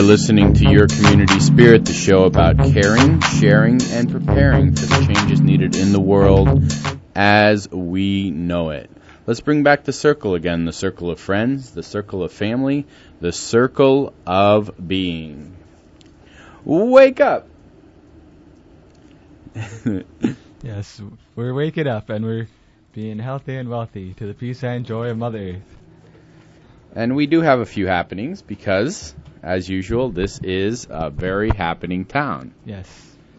Are listening to Your Community Spirit, the show about caring, sharing, and preparing for the changes needed in the world as we know it. Let's bring back the circle again the circle of friends, the circle of family, the circle of being. Wake up! yes, we're waking up and we're being healthy and wealthy to the peace and joy of Mother Earth. And we do have a few happenings because, as usual, this is a very happening town. Yes.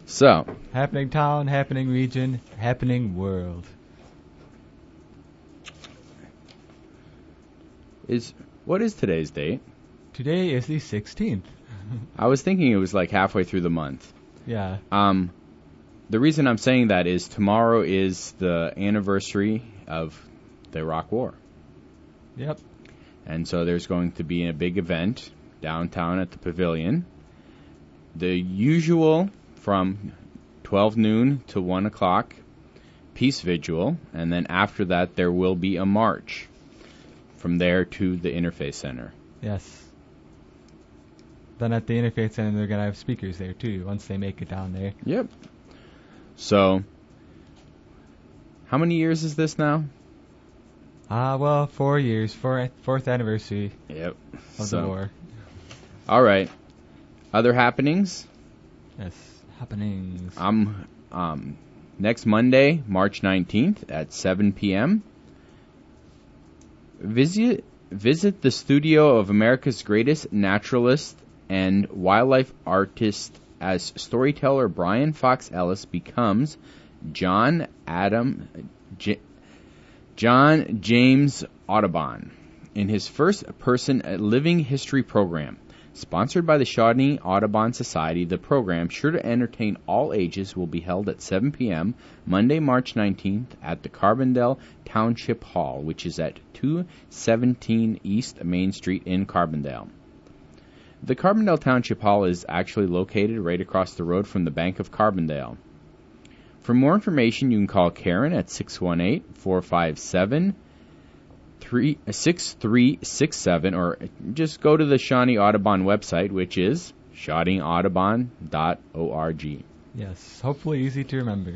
So, happening town, happening region, happening world. Is what is today's date? Today is the 16th. I was thinking it was like halfway through the month. Yeah. Um, the reason I'm saying that is tomorrow is the anniversary of the Iraq War. Yep. And so there's going to be a big event downtown at the pavilion. The usual from 12 noon to 1 o'clock peace vigil, and then after that there will be a march from there to the Interfaith Center. Yes. Then at the Interfaith Center, they're going to have speakers there too once they make it down there. Yep. So, how many years is this now? Ah, uh, well, four years, four, fourth anniversary. Yep. Of so, the war. All right. Other happenings? Yes, happenings. Um, um, next Monday, March 19th at 7 p.m. Visit visit the studio of America's greatest naturalist and wildlife artist as storyteller Brian Fox Ellis becomes John Adam J- John James Audubon in his first person living history program. Sponsored by the Shawnee Audubon Society, the program, sure to entertain all ages, will be held at 7 p.m. Monday, March 19th at the Carbondale Township Hall, which is at 217 East Main Street in Carbondale. The Carbondale Township Hall is actually located right across the road from the Bank of Carbondale. For more information, you can call Karen at 618 457 6367 or just go to the Shawnee Audubon website, which is shawneeaudubon.org. Yes, hopefully easy to remember.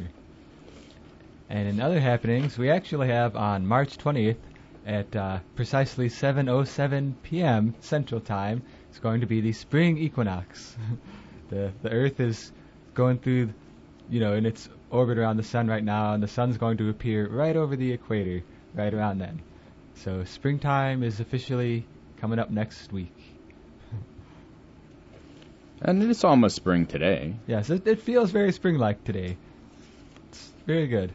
And in other happenings, we actually have on March 20th at uh, precisely 7:07 p.m. Central Time, it's going to be the spring equinox. the the Earth is going through, you know, in its orbit around the sun right now, and the sun's going to appear right over the equator right around then. So springtime is officially coming up next week. and it's almost spring today. Yes, it, it feels very spring-like today. It's very good.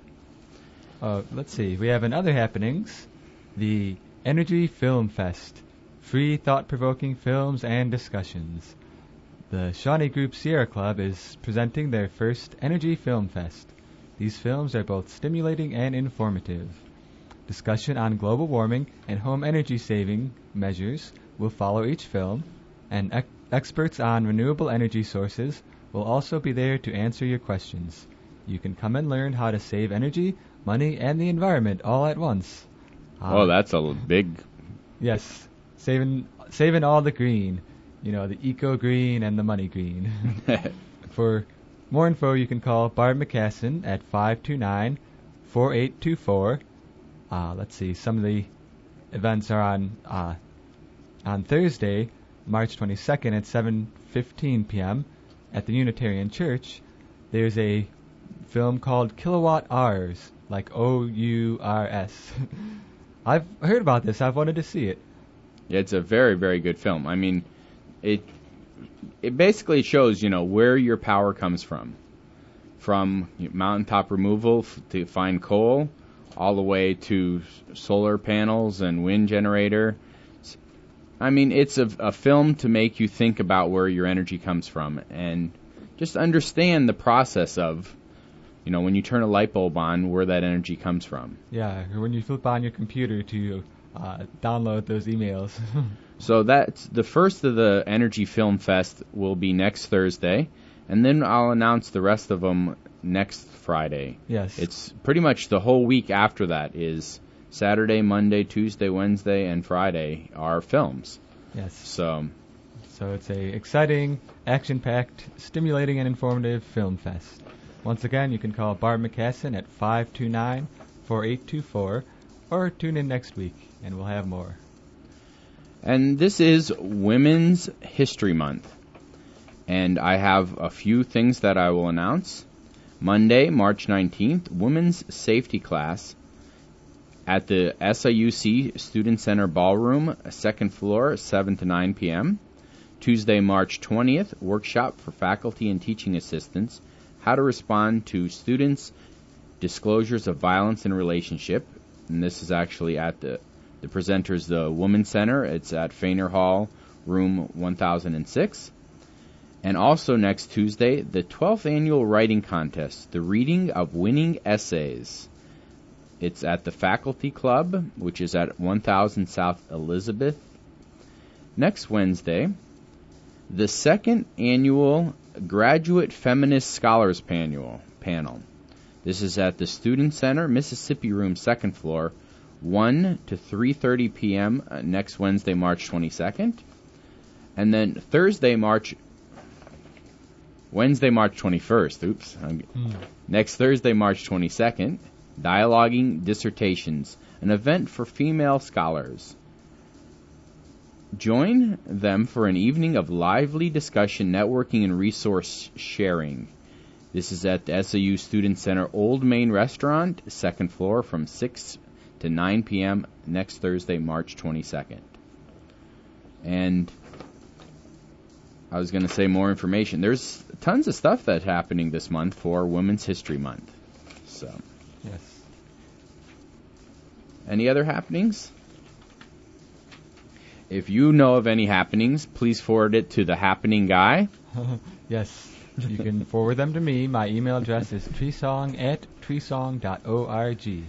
Uh, let's see. We have another happenings the Energy Film Fest, free thought-provoking films and discussions. The Shawnee Group Sierra Club is presenting their first Energy Film Fest. These films are both stimulating and informative. Discussion on global warming and home energy saving measures will follow each film, and experts on renewable energy sources will also be there to answer your questions. You can come and learn how to save energy, money, and the environment all at once. oh, um, that's a big. Yes, saving saving all the green, you know, the eco green and the money green. For more info, you can call Barb McCassin at 529 4824 uh, let's see. Some of the events are on uh, on Thursday, March 22nd at 7:15 p.m. at the Unitarian Church. There's a film called Kilowatt Hours, like O U R S. I've heard about this. I've wanted to see it. Yeah, it's a very very good film. I mean, it it basically shows you know where your power comes from, from mountaintop removal to find coal all the way to solar panels and wind generator. I mean, it's a, a film to make you think about where your energy comes from and just understand the process of, you know, when you turn a light bulb on, where that energy comes from. Yeah, or when you flip on your computer to uh, download those emails. so that's the first of the Energy Film Fest will be next Thursday, and then I'll announce the rest of them next Friday. Yes. It's pretty much the whole week after that is Saturday, Monday, Tuesday, Wednesday, and Friday are films. Yes. So. So it's a exciting, action-packed, stimulating, and informative film fest. Once again, you can call Barb McCassin at 529-4824 or tune in next week and we'll have more. And this is Women's History Month. And I have a few things that I will announce. Monday, March 19th, Women's Safety Class at the SIUC Student Center Ballroom, second floor, 7 to 9 p.m. Tuesday, March 20th, workshop for faculty and teaching assistants, how to respond to students' disclosures of violence in relationship. And this is actually at the the presenter's the Women's Center. It's at Faner Hall, room 1006. And also next Tuesday, the 12th annual writing contest, the reading of winning essays. It's at the Faculty Club, which is at 1000 South Elizabeth. Next Wednesday, the second annual Graduate Feminist Scholars Panel. This is at the Student Center, Mississippi Room, second floor, 1 to 3:30 p.m. Uh, next Wednesday, March 22nd, and then Thursday, March Wednesday, March 21st. Oops. Mm. Next Thursday, March 22nd, Dialoguing Dissertations, an event for female scholars. Join them for an evening of lively discussion, networking, and resource sharing. This is at the SIU Student Center Old Main Restaurant, second floor, from 6 to 9 p.m. next Thursday, March 22nd. And I was going to say more information. There's tons of stuff that's happening this month for Women's History Month. So, yes. Any other happenings? If you know of any happenings, please forward it to the happening guy. yes. You can forward them to me. My email address is treesong at treesong.org.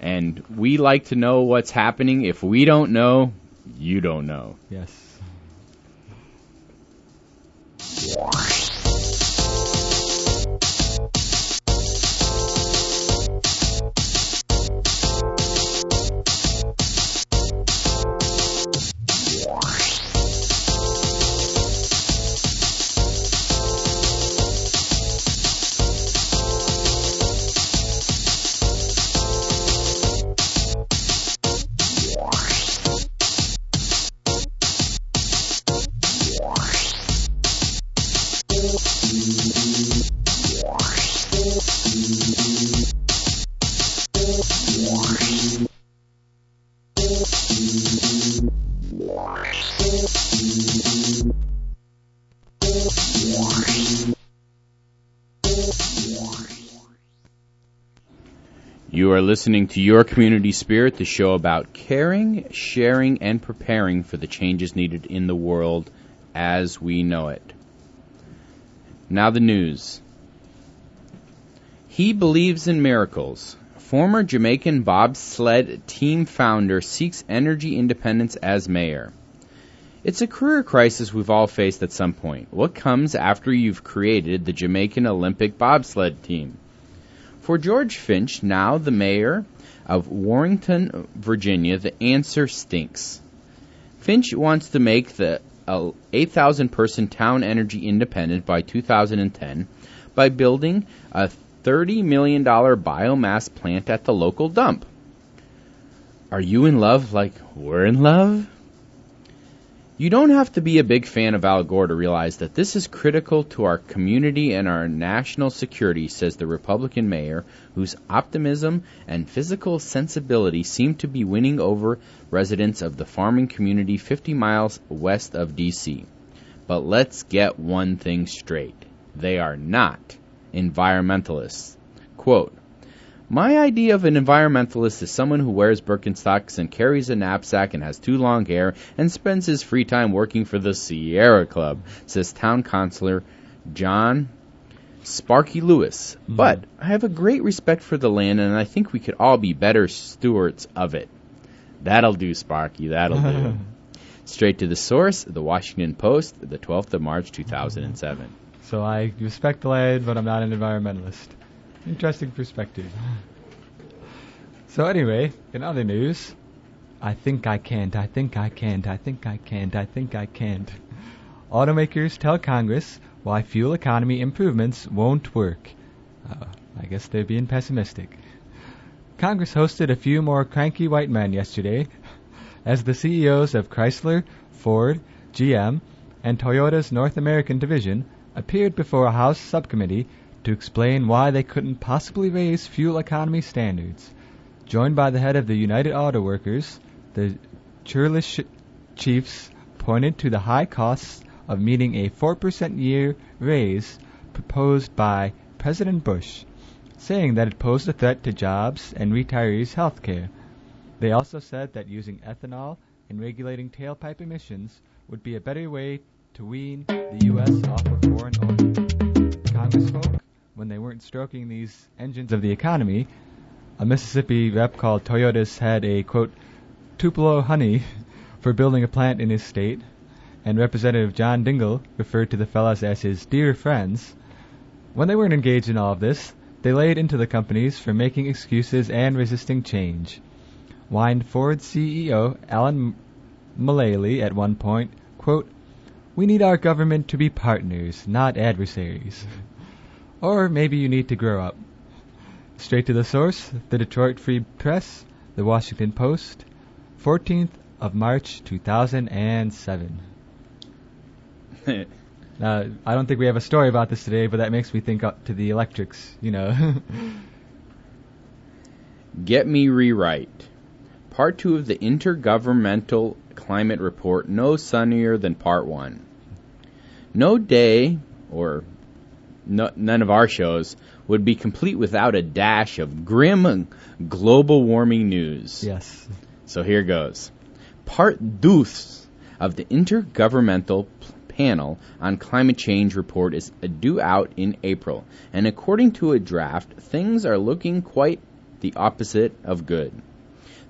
And we like to know what's happening. If we don't know, you don't know. Yes. You are listening to Your Community Spirit, the show about caring, sharing, and preparing for the changes needed in the world as we know it. Now, the news. He believes in miracles. Former Jamaican bobsled team founder seeks energy independence as mayor. It's a career crisis we've all faced at some point. What comes after you've created the Jamaican Olympic bobsled team? For George Fitch, now the mayor of Warrenton, Virginia, the answer stinks. Fitch wants to make the uh, 8,000 person town energy independent by 2010 by building a $30 million biomass plant at the local dump. Are you in love like we're in love? You don't have to be a big fan of Al Gore to realize that this is critical to our community and our national security, says the Republican mayor, whose optimism and physical sensibility seem to be winning over residents of the farming community 50 miles west of D.C. But let's get one thing straight they are not environmentalists. Quote, my idea of an environmentalist is someone who wears Birkenstocks and carries a knapsack and has too long hair and spends his free time working for the Sierra Club, says town councilor John Sparky Lewis. Mm-hmm. But I have a great respect for the land and I think we could all be better stewards of it. That'll do, Sparky, that'll do. Straight to the source, the Washington Post, the 12th of March 2007. So I respect the land, but I'm not an environmentalist. Interesting perspective. So anyway, in other news, I think I can't, I think I can't, I think I can't, I think I can't. Automakers tell Congress why fuel economy improvements won't work. Uh, I guess they're being pessimistic. Congress hosted a few more cranky white men yesterday as the CEOs of Chrysler, Ford, GM, and Toyota's North American division appeared before a House subcommittee to explain why they couldn't possibly raise fuel economy standards. Joined by the head of the United Auto Workers, the churlish chiefs pointed to the high costs of meeting a 4% year raise proposed by President Bush, saying that it posed a threat to jobs and retirees' health care. They also said that using ethanol and regulating tailpipe emissions would be a better way to wean the U.S. off of foreign oil. Congressfolk, when they weren't stroking these engines of the economy, a Mississippi rep called Toyota's had a, quote, Tupelo honey for building a plant in his state, and Representative John Dingell referred to the fellas as his dear friends. When they weren't engaged in all of this, they laid into the companies for making excuses and resisting change. Whined Ford CEO Alan Mulally at one point, quote, We need our government to be partners, not adversaries. or maybe you need to grow up. Straight to the source, the Detroit Free Press, the Washington Post, 14th of March 2007. now, I don't think we have a story about this today, but that makes me think up to the electrics, you know. Get me rewrite. Part 2 of the Intergovernmental Climate Report no sunnier than Part 1. No day, or no, none of our shows, would be complete without a dash of grim global warming news. Yes. So here goes. Part deuce of the Intergovernmental Panel on Climate Change report is due out in April, and according to a draft, things are looking quite the opposite of good.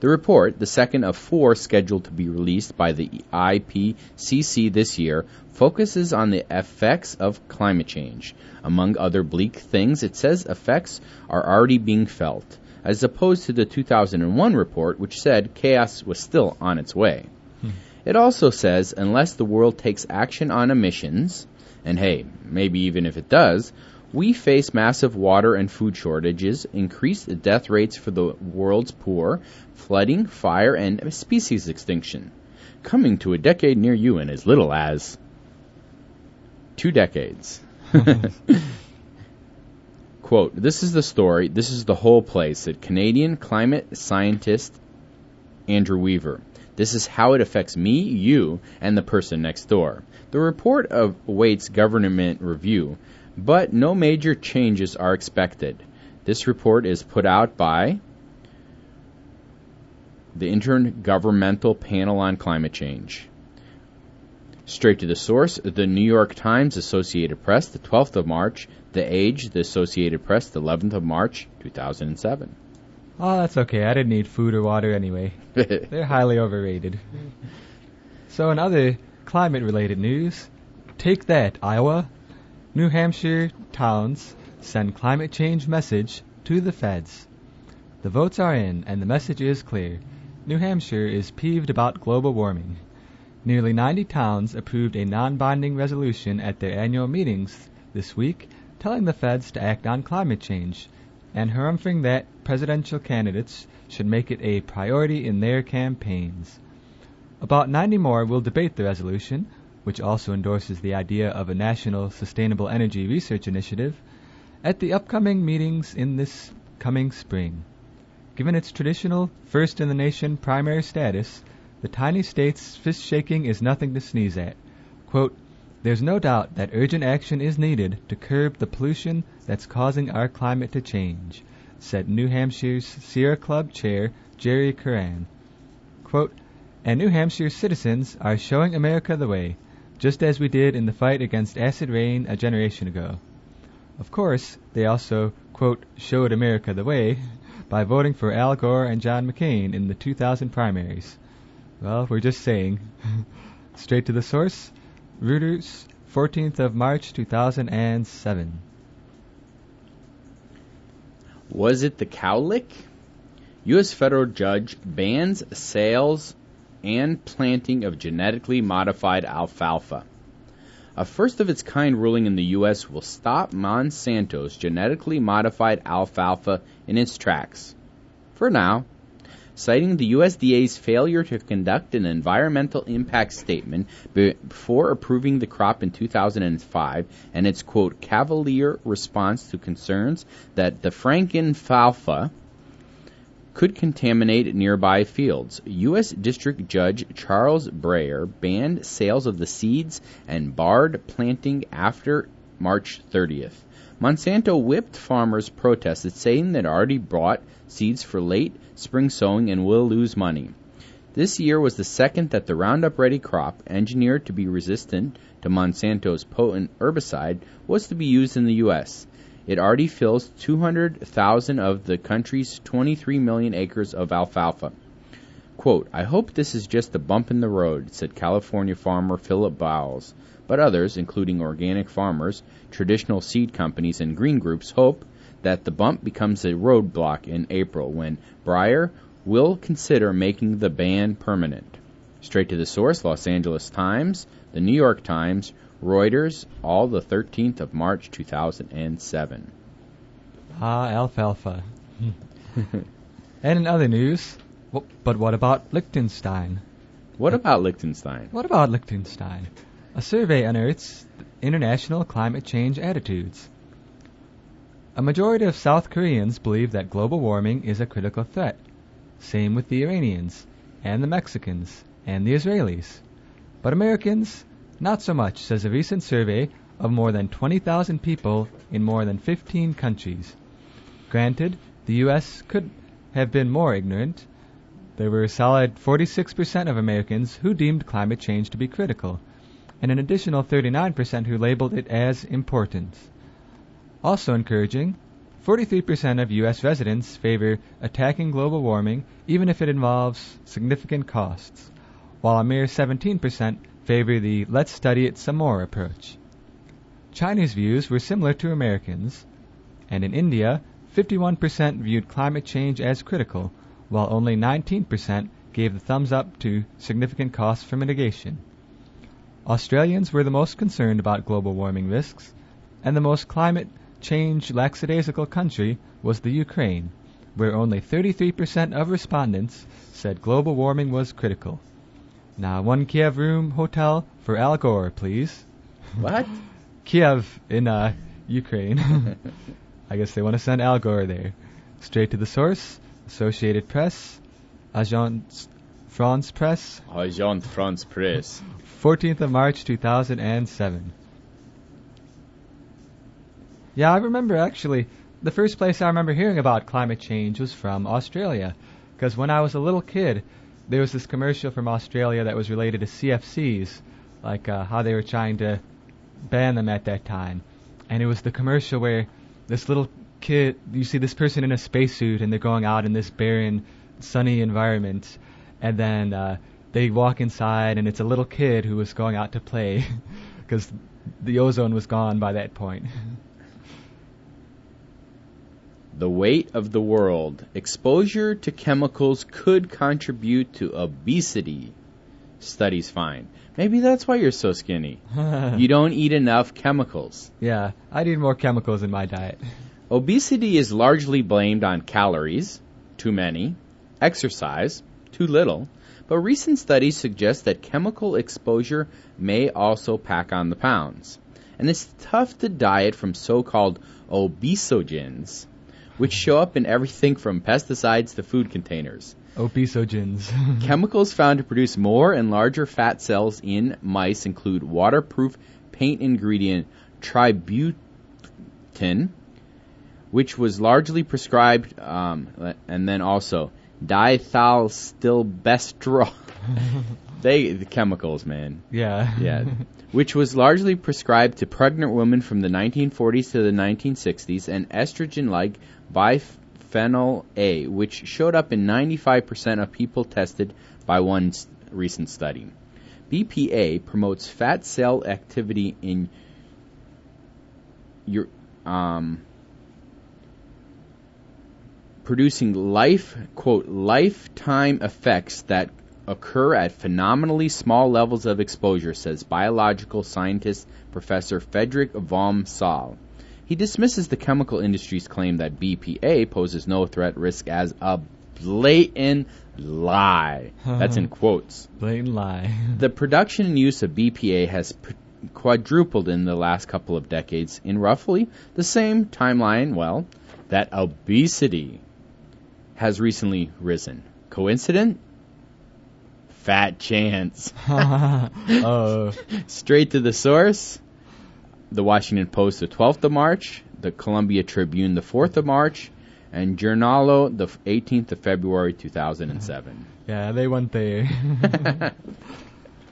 The report, the second of four scheduled to be released by the IPCC this year, focuses on the effects of climate change. Among other bleak things, it says effects are already being felt, as opposed to the 2001 report, which said chaos was still on its way. Hmm. It also says unless the world takes action on emissions, and hey, maybe even if it does, we face massive water and food shortages, increased death rates for the world's poor, flooding, fire, and species extinction, coming to a decade near you in as little as two decades. Quote, this is the story, this is the whole place, said Canadian climate scientist Andrew Weaver. This is how it affects me, you, and the person next door. The report awaits government review, but no major changes are expected. This report is put out by the Intergovernmental Panel on Climate Change. Straight to the source, the New York Times, Associated Press, the 12th of March, The Age, the Associated Press, the 11th of March, 2007. Oh, that's okay. I didn't need food or water anyway. They're highly overrated. So, in other climate related news, take that, Iowa. New Hampshire towns send climate change message to the feds. The votes are in, and the message is clear. New Hampshire is peeved about global warming. Nearly 90 towns approved a non-binding resolution at their annual meetings this week telling the feds to act on climate change and haranguing that presidential candidates should make it a priority in their campaigns. About 90 more will debate the resolution, which also endorses the idea of a national sustainable energy research initiative, at the upcoming meetings in this coming spring. Given its traditional first in the nation primary status, the tiny state's fist shaking is nothing to sneeze at. Quote, There's no doubt that urgent action is needed to curb the pollution that's causing our climate to change, said New Hampshire's Sierra Club chair Jerry Curran. Quote, and New Hampshire citizens are showing America the way, just as we did in the fight against acid rain a generation ago. Of course, they also, quote, showed America the way by voting for Al Gore and John McCain in the 2000 primaries. Well, we're just saying. Straight to the source. Reuters, 14th of March 2007. Was it the cowlick? U.S. federal judge bans sales and planting of genetically modified alfalfa. A first of its kind ruling in the U.S. will stop Monsanto's genetically modified alfalfa in its tracks. For now. Citing the USDA's failure to conduct an environmental impact statement before approving the crop in 2005 and its quote cavalier response to concerns that the frankenfalfa could contaminate nearby fields. U.S. District Judge Charles Breyer banned sales of the seeds and barred planting after March 30th. Monsanto whipped farmers' protested, saying they already bought seeds for late spring sowing and will lose money. This year was the second that the Roundup Ready crop, engineered to be resistant to Monsanto's potent herbicide, was to be used in the U.S. It already fills 200,000 of the country's 23 million acres of alfalfa. Quote, I hope this is just a bump in the road, said California farmer Philip Bowles. But others, including organic farmers, traditional seed companies, and green groups, hope that the bump becomes a roadblock in April when Breyer will consider making the ban permanent. Straight to the source Los Angeles Times, the New York Times, Reuters, all the 13th of March 2007. Ah, alfalfa. and in other news, but what about Liechtenstein? What about Liechtenstein? What about Liechtenstein? A survey unearths international climate change attitudes. A majority of South Koreans believe that global warming is a critical threat. Same with the Iranians, and the Mexicans, and the Israelis. But Americans, not so much, says a recent survey of more than 20,000 people in more than 15 countries. Granted, the U.S. could have been more ignorant. There were a solid 46% of Americans who deemed climate change to be critical, and an additional 39% who labeled it as important. Also encouraging, 43% of U.S. residents favor attacking global warming even if it involves significant costs, while a mere 17% favor the let's study it some more approach. Chinese views were similar to Americans, and in India, 51% viewed climate change as critical, while only 19% gave the thumbs up to significant costs for mitigation. Australians were the most concerned about global warming risks, and the most climate change lackadaisical country was the Ukraine, where only 33% of respondents said global warming was critical. Now, one Kiev room hotel for Al Gore, please. What? Kiev in uh, Ukraine. I guess they want to send Al Gore there. Straight to the source, Associated Press, Agence France Presse. Agence France Presse. 14th of March 2007. Yeah, I remember actually, the first place I remember hearing about climate change was from Australia. Because when I was a little kid, there was this commercial from Australia that was related to CFCs, like uh, how they were trying to ban them at that time. And it was the commercial where this little kid, you see this person in a spacesuit, and they're going out in this barren, sunny environment, and then uh, they walk inside, and it's a little kid who was going out to play, because the ozone was gone by that point. The weight of the world. Exposure to chemicals could contribute to obesity. Studies find. Maybe that's why you're so skinny. you don't eat enough chemicals. Yeah, I need more chemicals in my diet. Obesity is largely blamed on calories, too many, exercise, too little, but recent studies suggest that chemical exposure may also pack on the pounds. And it's tough to diet from so called obesogens which show up in everything from pesticides to food containers. Obesogens. Chemicals found to produce more and larger fat cells in mice include waterproof paint ingredient tributin, which was largely prescribed, um, and then also diethylstilbestrol. they the chemicals, man. Yeah. Yeah. Which was largely prescribed to pregnant women from the 1940s to the 1960s, and estrogen-like bisphenol A, which showed up in 95% of people tested by one recent study. BPA promotes fat cell activity in your um, producing life quote lifetime effects that occur at phenomenally small levels of exposure, says biological scientist Professor Frederick vom Saal. He dismisses the chemical industry's claim that BPA poses no threat risk as a blatant lie. That's in quotes. Blatant lie. The production and use of BPA has p- quadrupled in the last couple of decades in roughly the same timeline, well, that obesity has recently risen. Coincident? Fat chance. oh, Straight to the source. The Washington Post, the 12th of March. The Columbia Tribune, the 4th of March. And Journalo, the 18th of February, 2007. yeah, they went there.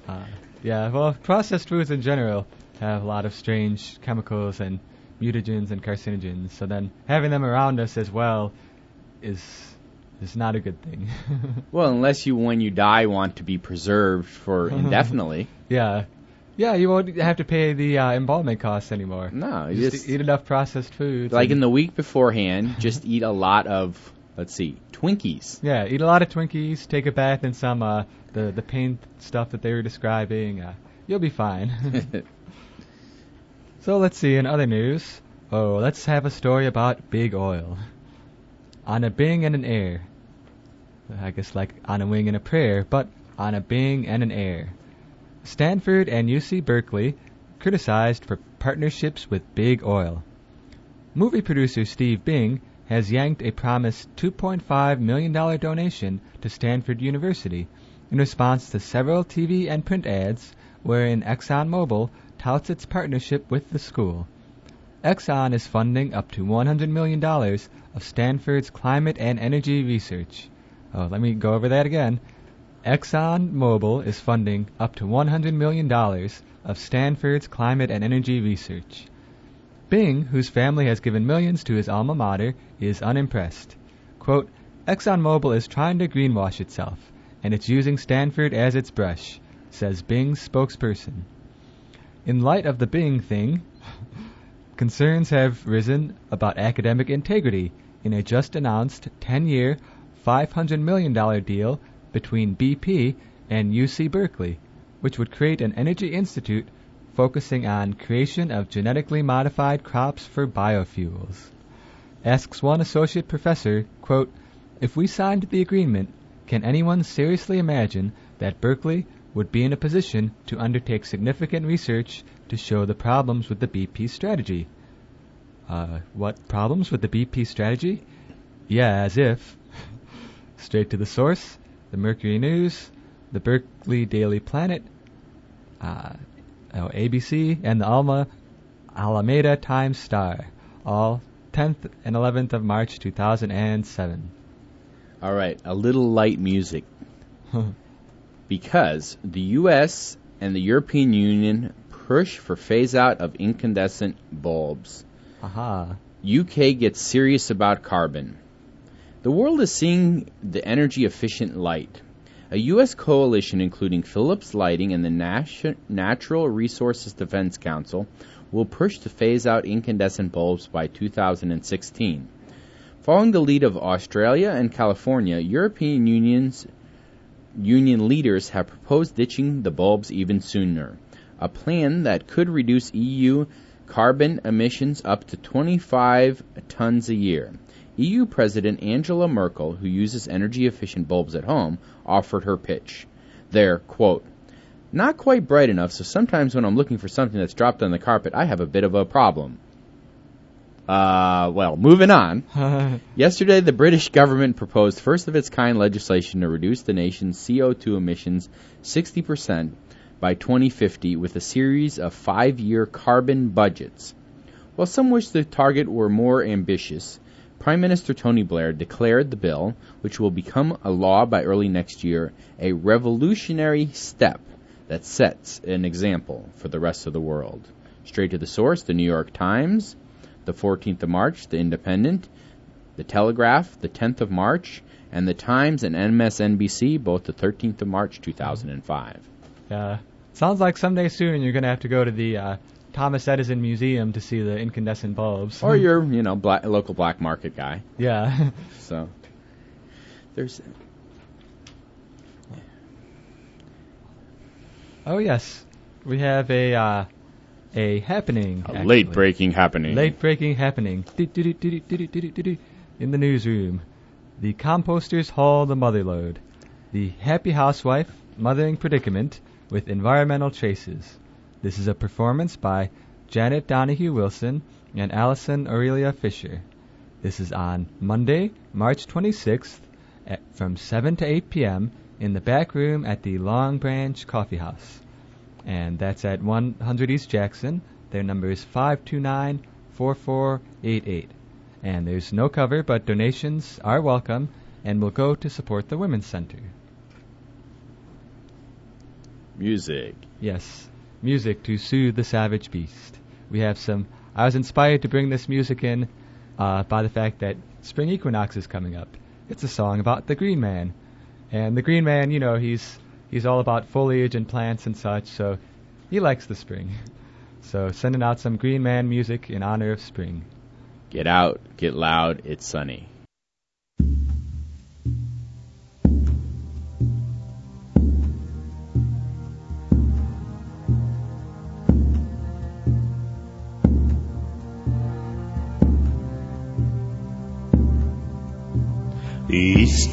uh, yeah, well, processed foods in general have a lot of strange chemicals and mutagens and carcinogens. So then having them around us as well is is not a good thing. Well, unless you, when you die, want to be preserved for indefinitely. yeah, yeah, you won't have to pay the uh, embalming costs anymore. No, You just just, eat enough processed food. like in the week beforehand, just eat a lot of, let's see, Twinkies. yeah, eat a lot of Twinkies, take a bath in some uh, the the paint stuff that they were describing. Uh, you'll be fine. So let's see, in other news, oh, let's have a story about big oil. On a Bing and an air. I guess like on a wing and a prayer, but on a Bing and an air. Stanford and UC Berkeley criticized for partnerships with big oil. Movie producer Steve Bing has yanked a promised $2.5 million donation to Stanford University in response to several TV and print ads wherein ExxonMobil touts its partnership with the school. Exxon is funding up to $100 million of Stanford's climate and energy research. Oh, let me go over that again. ExxonMobil is funding up to $100 million of Stanford's climate and energy research. Bing, whose family has given millions to his alma mater, is unimpressed. Quote, ExxonMobil is trying to greenwash itself, and it's using Stanford as its brush, says Bing's spokesperson. In light of the Bing thing, concerns have risen about academic integrity in a just announced 10 year, $500 million deal between BP and UC Berkeley, which would create an energy institute focusing on creation of genetically modified crops for biofuels. Asks one associate professor, quote, If we signed the agreement, can anyone seriously imagine that Berkeley would be in a position to undertake significant research to show the problems with the BP strategy? Uh, what problems with the BP strategy? Yeah, as if. Straight to the source, the Mercury News, the Berkeley Daily Planet, uh, oh, ABC, and the Alma Alameda Times Star, all 10th and 11th of March 2007. All right, a little light music. because the U.S. and the European Union push for phase out of incandescent bulbs. Aha. UK gets serious about carbon. The world is seeing the energy efficient light. A U.S. coalition, including Philips Lighting and the Nat- Natural Resources Defense Council, will push to phase out incandescent bulbs by 2016. Following the lead of Australia and California, European Union's union leaders have proposed ditching the bulbs even sooner, a plan that could reduce EU carbon emissions up to 25 tons a year. EU President Angela Merkel, who uses energy efficient bulbs at home, offered her pitch. They're, quote, not quite bright enough, so sometimes when I'm looking for something that's dropped on the carpet, I have a bit of a problem. Uh, well, moving on. Yesterday, the British government proposed first of its kind legislation to reduce the nation's CO2 emissions 60% by 2050 with a series of five year carbon budgets. While some wish the target were more ambitious, Prime Minister Tony Blair declared the bill, which will become a law by early next year, a revolutionary step that sets an example for the rest of the world. Straight to the source, the New York Times, the 14th of March, the Independent, the Telegraph, the 10th of March, and the Times and MSNBC, both the 13th of March 2005. Yeah. Sounds like someday soon you're going to have to go to the uh, Thomas Edison Museum to see the incandescent bulbs. Or your, you know, black, local black market guy. yeah. So there's Oh yes, we have a uh, a happening. A late breaking happening. Late breaking happening. In the newsroom, the composters haul the motherload. The happy housewife mothering predicament with environmental traces. This is a performance by Janet Donahue Wilson and Allison Aurelia Fisher. This is on Monday, March 26th at, from 7 to 8 p.m. in the back room at the Long Branch Coffee House. And that's at 100 East Jackson. Their number is 529 4488. And there's no cover, but donations are welcome and will go to support the Women's Center. Music. Yes, music to soothe the savage beast. We have some. I was inspired to bring this music in uh, by the fact that spring equinox is coming up. It's a song about the Green Man, and the Green Man, you know, he's he's all about foliage and plants and such. So he likes the spring. So sending out some Green Man music in honor of spring. Get out, get loud, it's sunny.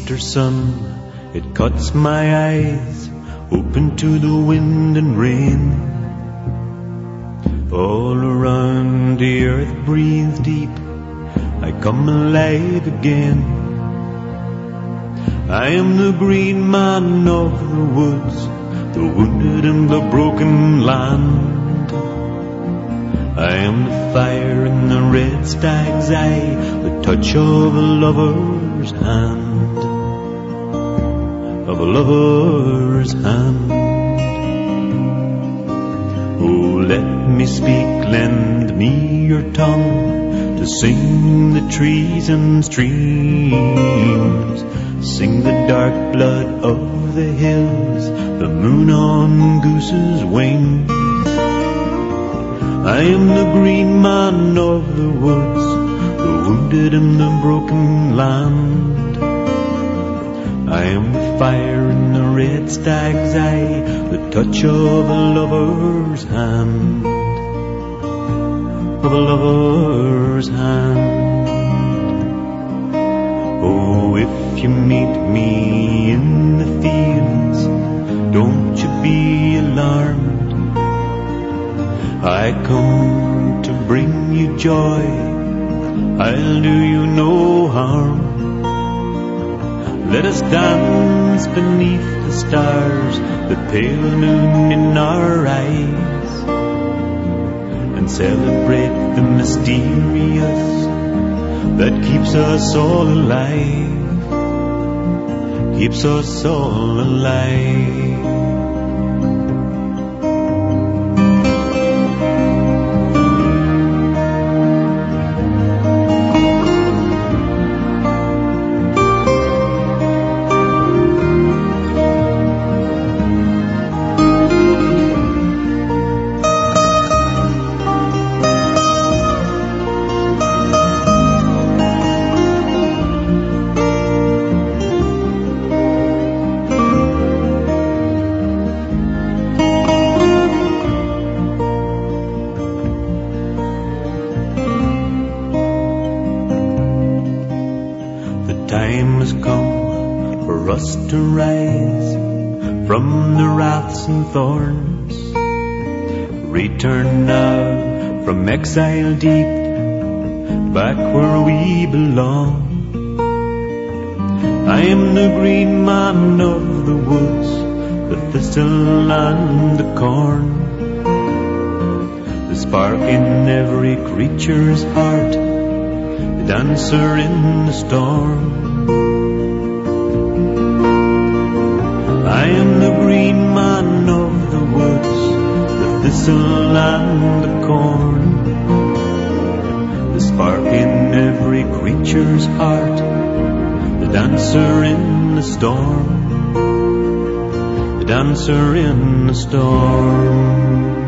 Easter sun, it cuts my eyes open to the wind and rain. All around the earth breathes deep, I come alive again. I am the green man of the woods, the wounded and the broken land. I am the fire in the red stag's eye, the touch of a lover's hand, of a lover's hand. Oh, let me speak, lend me your tongue to sing the trees and streams, sing the dark blood of the hills, the moon on goose's wings. I am the green man of the woods, the wounded and the broken land. I am fire in the red stag's eye, the touch of a lover's hand, of a lover's hand. Oh, if you meet me in the fields, don't you be alarmed. I come to bring you joy. I'll do you no harm. Let us dance beneath the stars, the pale moon in our eyes, and celebrate the mysterious that keeps us all alive, keeps us all alive. From exile deep, back where we belong. I am the green man of the woods, the thistle and the corn. The spark in every creature's heart, the dancer in the storm. I am the green man of the thistle and the corn. The spark in every creature's heart, the dancer in the storm. The dancer in the storm.